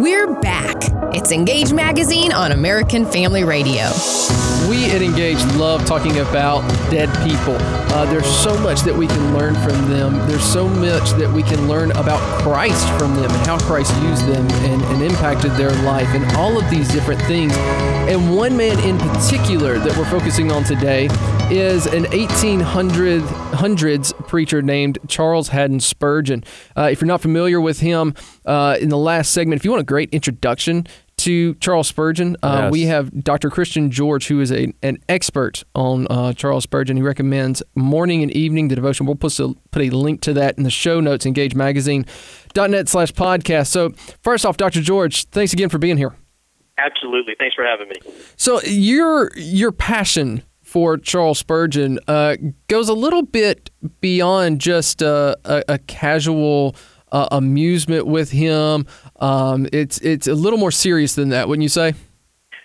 We're back. It's Engage Magazine on American Family Radio. We at Engage love talking about dead people. Uh, there's so much that we can learn from them. There's so much that we can learn about Christ from them and how Christ used them and, and impacted their life and all of these different things. And one man in particular that we're focusing on today is an 1800s preacher named Charles Haddon Spurgeon. Uh, if you're not familiar with him, uh, in the last segment, if you want a great introduction to Charles Spurgeon, uh, Yes. we have Dr. Christian George, who is a, an expert on uh, Charles Spurgeon. He recommends morning and evening the devotion. We'll put a, put a link to that in the show notes, engagemagazine.net slash podcast. So, first off, Dr. George, thanks again for being here. Absolutely. Thanks for having me. So your your passion for Charles Spurgeon uh, goes a little bit beyond just uh, a, a casual uh, amusement with him. Um, it's it's a little more serious than that, wouldn't you say?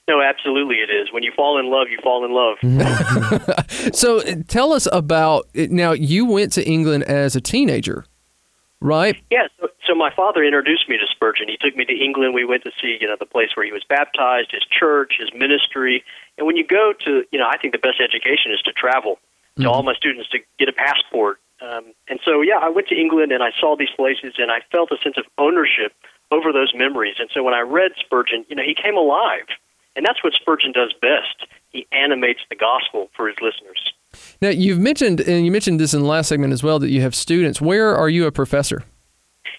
No, absolutely it is. When you fall in love, you fall in love. So tell us about now. You went to England as a teenager, right? Yeah, so, so my father introduced me to Spurgeon. He took me to England. We went to see, you know, the place where he was baptized, his church, his ministry. And when you go to, you know, I think the best education is to travel. To all my students to get a passport. Um, and so, yeah, I went to England and I saw these places and I felt a sense of ownership over those memories. And so when I read Spurgeon, you know, he came alive. And that's what Spurgeon does best. He animates the gospel for his listeners. Now you've mentioned and you mentioned this in the last segment as well that you have students. Where are you a professor?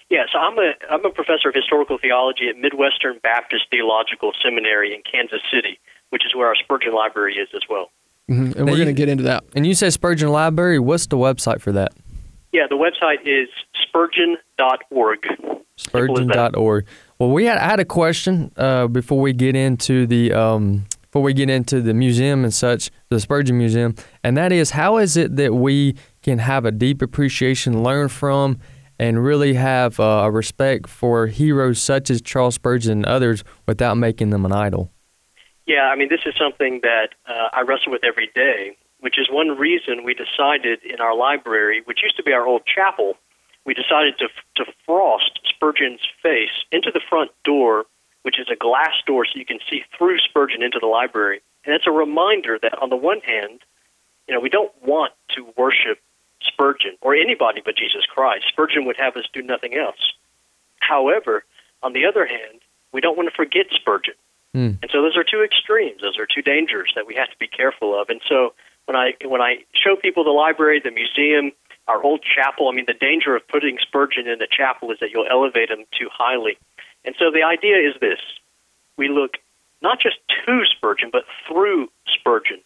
Yeah, so I'm a I'm a professor of historical theology at Midwestern Baptist Theological Seminary in Kansas City, which is where our Spurgeon Library is as well. Mhm, And Now we're going to get into that. And you say Spurgeon Library. What's the website for that? Yeah, the website is spurgeon.org. Simple as that. Spurgeon.org. Well, we had I had a question uh, before we get into the um, before we get into the museum and such, the Spurgeon Museum, and that is how is it that we can have a deep appreciation, learn from, and really have uh, a respect for heroes such as Charles Spurgeon and others without making them an idol. Yeah, I mean, this is something that uh, I wrestle with every day, which is one reason we decided in our library, which used to be our old chapel, we decided to, to frost Spurgeon's face into the front door, which is a glass door so you can see through Spurgeon into the library. And it's a reminder that, on the one hand, you know, we don't want to worship Spurgeon or anybody but Jesus Christ. Spurgeon would have us do nothing else. However, on the other hand, we don't want to forget Spurgeon. Hmm. And so those are two extremes. Those are two dangers that we have to be careful of. And so when I when I show people the library, the museum, our old chapel, I mean the danger of putting Spurgeon in the chapel is that you'll elevate him too highly. And so the idea is this. We look not just to Spurgeon, but through Spurgeon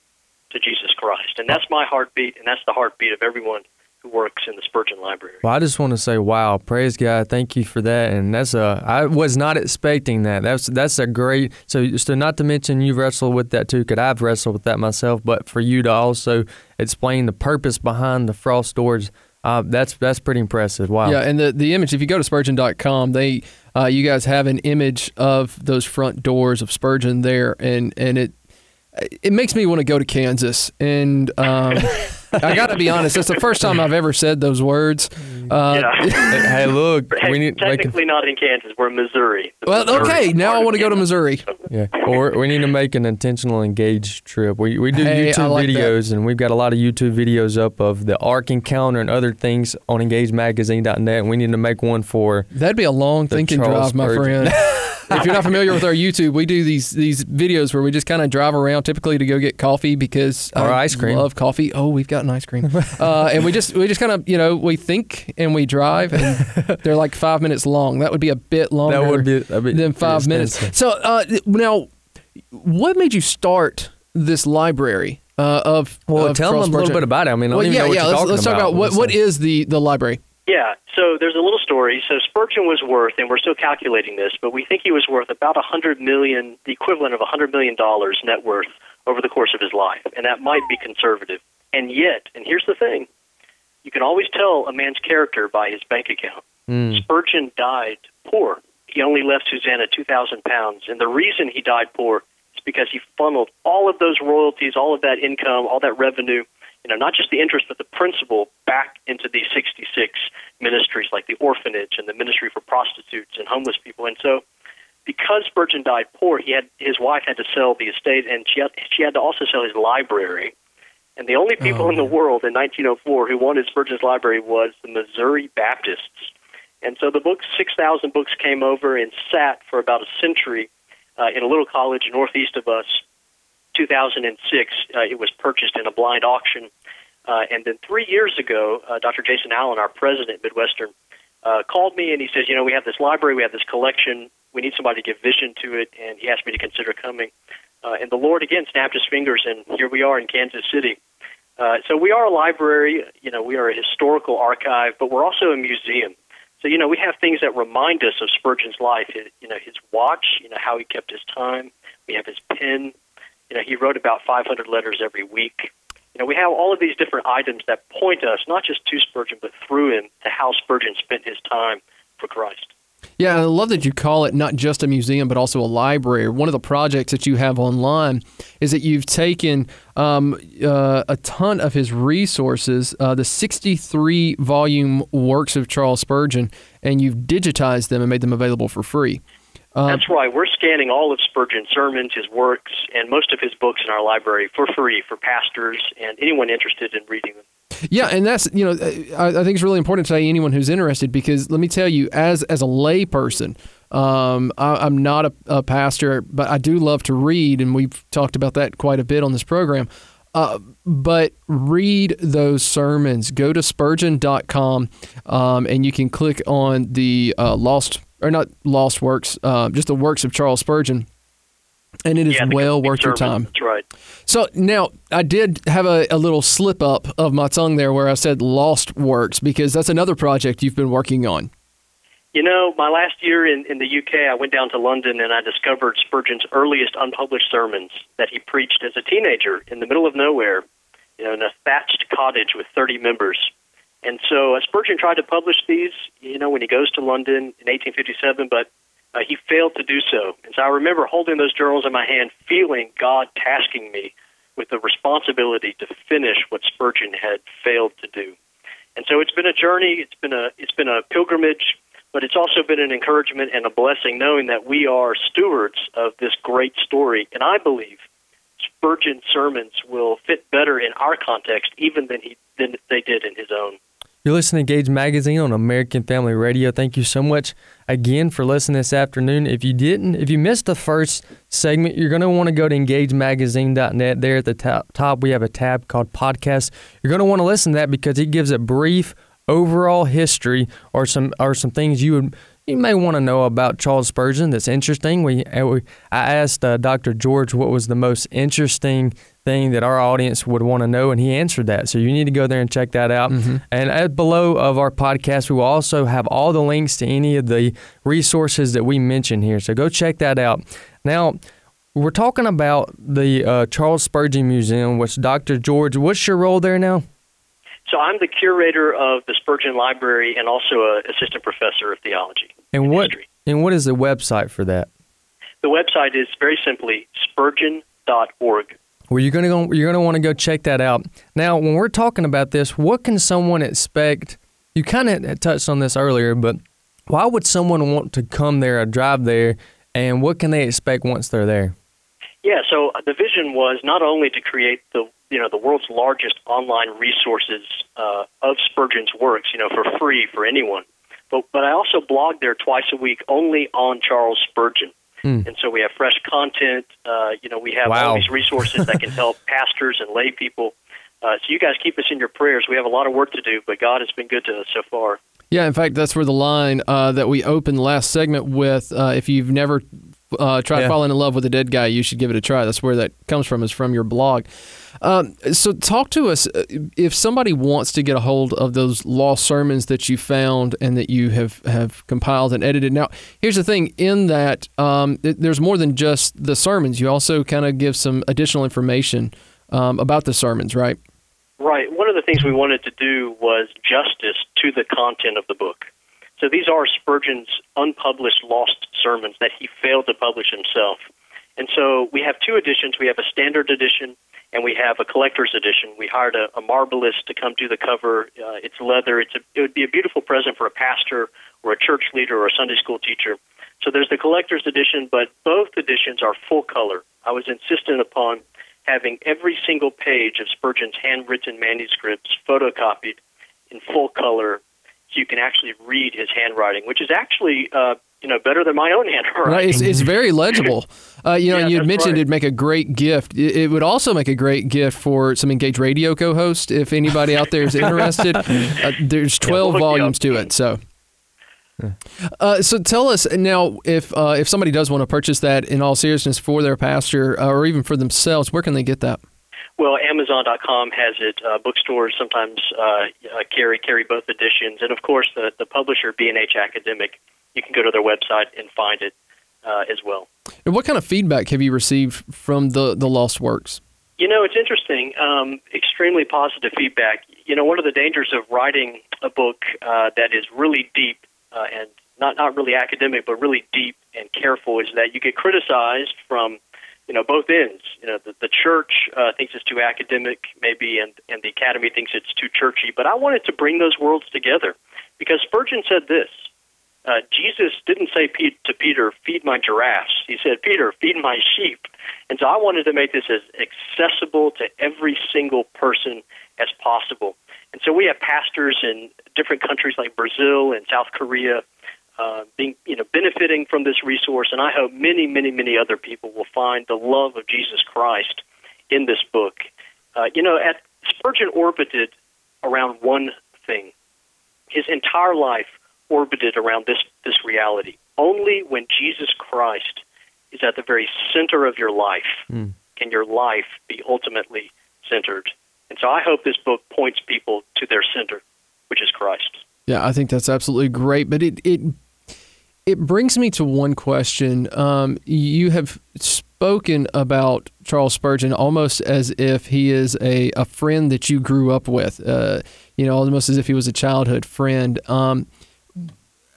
to Jesus Christ. And that's my heartbeat and that's the heartbeat of everyone who works in the Spurgeon Library. Well, I just want to say, wow, praise God, thank you for that. And that's a, I was not expecting that. That's that's a great. So, so not to mention you wrestled with that too. Could I've wrestled with that myself, but for you to also explain the purpose behind the frost doors, uh, that's that's pretty impressive. Wow. Yeah, and the, the image, if you go to spurgeon.com, they uh, you guys have an image of those front doors of Spurgeon there, and and it it makes me want to go to Kansas. And um, I got to be honest, that's the first time I've ever said those words. Uh, Yeah. Hey, hey, look, Hey, we need make a, technically not in Kansas. We're in Missouri. Well, Missouri okay, now I want to go to Missouri. yeah, or we need to make an intentional engaged trip. We we do Hey, YouTube like that. videos, and we've got a lot of YouTube videos up of the Ark Encounter and other things on EngageMagazine.net. And we need to make one for That'd be a long thinking Charles drive, my Spurgeon. friend. if you're not familiar with our YouTube, we do these these videos where we just kind of drive around, typically to go get coffee because Or I ice cream. Love coffee. Oh, we've gotten ice cream, uh, and we just we just kind of you know we think and we drive, and they're like five minutes long. That would be a bit longer. that would be, be than five minutes. So uh, now, what made you start this library uh, of? Well, of tell them a little bit about it. I mean, I Well, yeah, know what yeah. Let's, let's talk about what What's what that? is the the library. Yeah, so there's a little story. So Spurgeon was worth, and we're still calculating this, but we think he was worth about a hundred million, the equivalent of a hundred million dollars net worth over the course of his life, and that might be conservative. And yet, and here's the thing, you can always tell a man's character by his bank account. Mm. Spurgeon died poor. He only left Susanna two thousand pounds, and the reason he died poor is because he funneled all of those royalties, all of that income, all that revenue, you know, not just the interest but the principal, back into these sixty-six ministries like the orphanage and the ministry for prostitutes and homeless people. And so, because Spurgeon died poor, he had his wife had to sell the estate, and she had, she had to also sell his library. And the only people Oh, in the world in 1904 who wanted Spurgeon's library was the Missouri Baptists. And so the books, 6,000 books, came over and sat for about a century uh, in a little college northeast of us. 2006, uh, it was purchased in a blind auction. Uh, and then three years ago, uh, Dr. Jason Allen, our president at Midwestern, uh, called me and he says, You know, we have this library, we have this collection, we need somebody to give vision to it. And he asked me to consider coming. Uh, and the Lord again snapped his fingers, and here we are in Kansas City. Uh, so we are a library, you know, we are a historical archive, but we're also a museum. So you know, we have things that remind us of Spurgeon's life. His, you know, his watch, you know, how he kept his time. We have his pen. You know, he wrote about 500 letters every week. You know, we have all of these different items that point us not just to Spurgeon, but through him to how Spurgeon spent his time for Christ. Yeah, I love that you call it not just a museum, but also a library. One of the projects that you have online is that you've taken um, uh, a ton of his resources, uh, the 63 volume works of Charles Spurgeon, and you've digitized them and made them available for free. Uh, That's right. We're scanning all of Spurgeon's sermons, his works, and most of his books in our library for free for pastors and anyone interested in reading them. Yeah, and that's you know I, I think it's really important to say anyone who's interested because let me tell you as as a layperson, um, I, I'm not a, a pastor, but I do love to read, and we've talked about that quite a bit on this program. Uh, but read those sermons. Go to spurgeon.com um, and you can click on the uh, lost, or not lost works, uh, just the works of Charles Spurgeon. And it is yeah, well worth your time. That's right. So now I did have a, a little slip up of my tongue there where I said Lost Works because that's another project you've been working on. You know, my last year in, in the UK, I went down to London and I discovered Spurgeon's earliest unpublished sermons that he preached as a teenager in the middle of nowhere, you know, in a thatched cottage with 30 members. And so uh, Spurgeon tried to publish these, you know, when he goes to London in 1857, but uh, he failed to do so. And so I remember holding those journals in my hand, feeling God tasking me with the responsibility to finish what Spurgeon had failed to do. And so it's been a journey. It's been a it's been a pilgrimage, but it's also been an encouragement and a blessing, knowing that we are stewards of this great story. And I believe Spurgeon's sermons will fit better in our context, even than he than they did in his own. You're listening to Gage Magazine on American Family Radio. Thank you so much again for listening this afternoon. If you didn't, if you missed the first segment, you're going to want to go to engagemagazine.net. There at the top, we have a tab called Podcast. You're going to want to listen to that because it gives a brief overall history or some or some things you would you may want to know about Charles Spurgeon that's interesting. We, uh, we I asked uh, Dr. George what was the most interesting thing that our audience would want to know, and he answered that. So you need to go there and check that out. And at below of our podcast, we will also have all the links to any of the resources that we mentioned here. So go check that out. Now. We're talking about the uh, Charles Spurgeon Museum, which Dr. George, what's your role there now? So I'm the curator of the Spurgeon Library and also an assistant professor of theology. And and what history. and what is the website for that? The website is very simply spurgeon.org. Well, you're gonna go, you're gonna want to go check that out. Now, when we're talking about this, what can someone expect? You kind of touched on this earlier, but why would someone want to come there or drive there, and what can they expect once they're there? Yeah, so the vision was not only to create the you know the world's largest online resources uh, of Spurgeon's works, you know, for free for anyone, but but I also blog there twice a week only on Charles Spurgeon. Hmm. And so we have fresh content. Uh, you know, we have Wow. all these resources that can help pastors and lay people. Uh, so you guys keep us in your prayers. We have a lot of work to do, but God has been good to us so far. Yeah, in fact, that's where the line uh, that we opened last segment with uh, if you've never uh, tried Yeah. falling in love with a dead guy, you should give it a try. That's where that comes from, is from your blog. Um, so, talk to us uh, if somebody wants to get a hold of those lost sermons that you found and that you have, have compiled and edited. Now, here's the thing in that um, th- there's more than just the sermons, you also kind of give some additional information um, about the sermons, right? Right. One of the things we wanted to do was justice to the content of the book. So these are Spurgeon's unpublished lost sermons that he failed to publish himself. And so we have two editions. We have a standard edition and we have a collector's edition. We hired a, a marvelist to come do the cover. Uh, it's leather. It's a, it would be a beautiful present for a pastor or a church leader or a Sunday school teacher. So there's the collector's edition, but both editions are full color. I was insistent upon having every single page of Spurgeon's handwritten manuscripts photocopied in full color so you can actually read his handwriting, which is actually uh, you know better than my own handwriting. Right, it's, it's very legible. Uh, you know, Yeah, you had mentioned right. it'd make a great gift. It, it would also make a great gift for some engaged Radio co-host if anybody out there is interested. uh, there's 12 look me volumes to it, so. Uh, so tell us now if uh, if somebody does want to purchase that in all seriousness for their pastor uh, or even for themselves, where can they get that? Well, Amazon.com has it. Uh, bookstores sometimes uh, uh, carry carry both editions, and of course, the the publisher B&H Academic. You can go to their website and find it uh, as well. And what kind of feedback have you received from the the lost works? You know, it's interesting. Um, extremely positive feedback. You know, one of the dangers of writing a book uh, that is really deep uh, and not not really academic, but really deep and careful is that you get criticized from you know both ends. You know, the, the church uh, thinks it's too academic, maybe, and and the academy thinks it's too churchy. But I wanted to bring those worlds together because Spurgeon said this. Uh, Jesus didn't say to Peter, "Feed my giraffes." He said, "Peter, feed my sheep." And so I wanted to make this as accessible to every single person as possible. And so we have pastors in different countries like Brazil and South Korea uh, being, you know, benefiting from this resource. And I hope many, many, many other people will find the love of Jesus Christ in this book. Uh, you know, at Spurgeon orbited around one thing. His entire life orbited around this this reality. Only when Jesus Christ is at the very center of your life Mm. can your life be ultimately centered. And so I hope this book points people to their center, which is Christ. Yeah, I think that's absolutely great. But it it it brings me to one question. Um, you have spoken about Charles Spurgeon almost as if he is a, a friend that you grew up with. Uh, you know, almost as if he was a childhood friend. Um,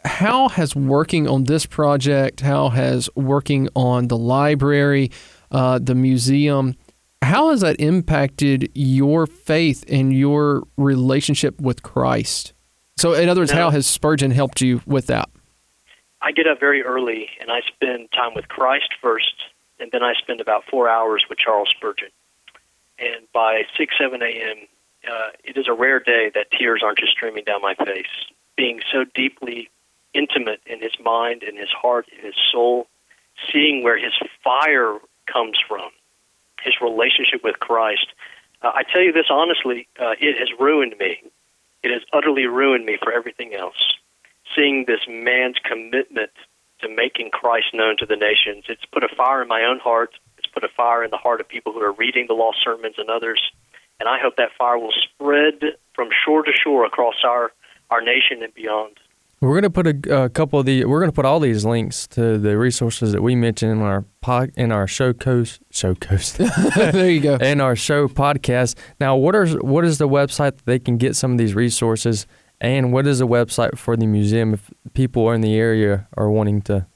how has working on this project, how has working on the library, uh, the museum, how has that impacted your faith and your relationship with Christ? So, in other words, how has Spurgeon helped you with that? I get up very early and I spend time with Christ first, and then I spend about four hours with Charles Spurgeon. And by 6, 7 a.m., uh, it is a rare day that tears aren't just streaming down my face. Being so deeply intimate in his mind, in his heart, in his soul, seeing where his fire comes from, his relationship with Christ. Uh, I tell you this honestly, uh, it has ruined me. It has utterly ruined me for everything else seeing this man's commitment to making Christ known to the nations. It's put a fire in my own heart. It's put a fire in the heart of people who are reading the lost sermons and others. And I hope that fire will spread from shore to shore across our, our nation and beyond. We're gonna put a, a couple of the. We're gonna put all these links to the resources that we mentioned in our pod, in our show coast show coast there you go. in our show podcast. Now, what are what is the website that they can get some of these resources, and what is the website for the museum if people are in the area are wanting to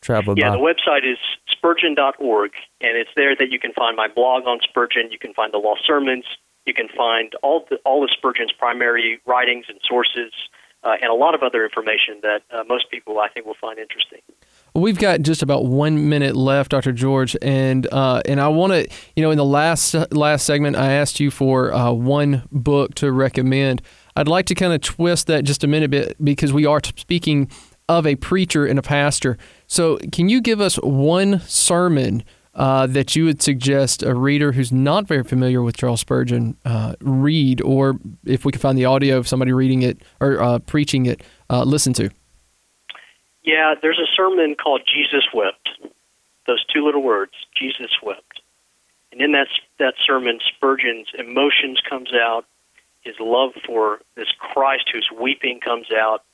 travel Yeah, by? the website is spurgeon.org, and it's there that you can find my blog on Spurgeon. You can find the lost sermons. You can find all the, all of Spurgeon's primary writings and sources, uh, and a lot of other information that uh, most people I think will find interesting. We've got just about one minute left, Dr. George, and uh, and I want to, you know, in the last last segment, I asked you for uh, one book to recommend. I'd like to kind of twist that just a minute bit because we are speaking of a preacher and a pastor. So, can you give us one sermon uh, that you would suggest a reader who's not very familiar with Charles Spurgeon uh, read, or if we can find the audio of somebody reading it or uh, preaching it, uh, listen to? Yeah, there's a sermon called Jesus Wept. Those two little words, Jesus wept. And in that that sermon, Spurgeon's emotions comes out, his love for this Christ who's weeping comes out,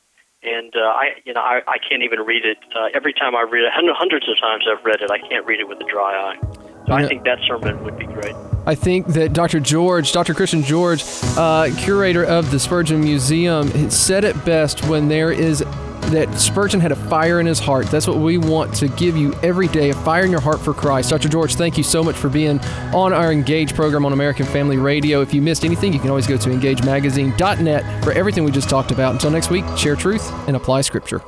and uh, I, you know, I, I can't even read it. Uh, every time I read it, hundreds of times I've read it, I can't read it with a dry eye. So I Yeah. think that sermon would be great. I think that Dr. George, Dr. Christian George, uh, curator of the Spurgeon Museum, said it best when there is that Spurgeon had a fire in his heart. That's what we want to give you every day a fire in your heart for Christ. Dr. George, thank you so much for being on our Engage program on American Family Radio. If you missed anything, you can always go to engagemagazine.net for everything we just talked about. Until next week, share truth and apply Scripture.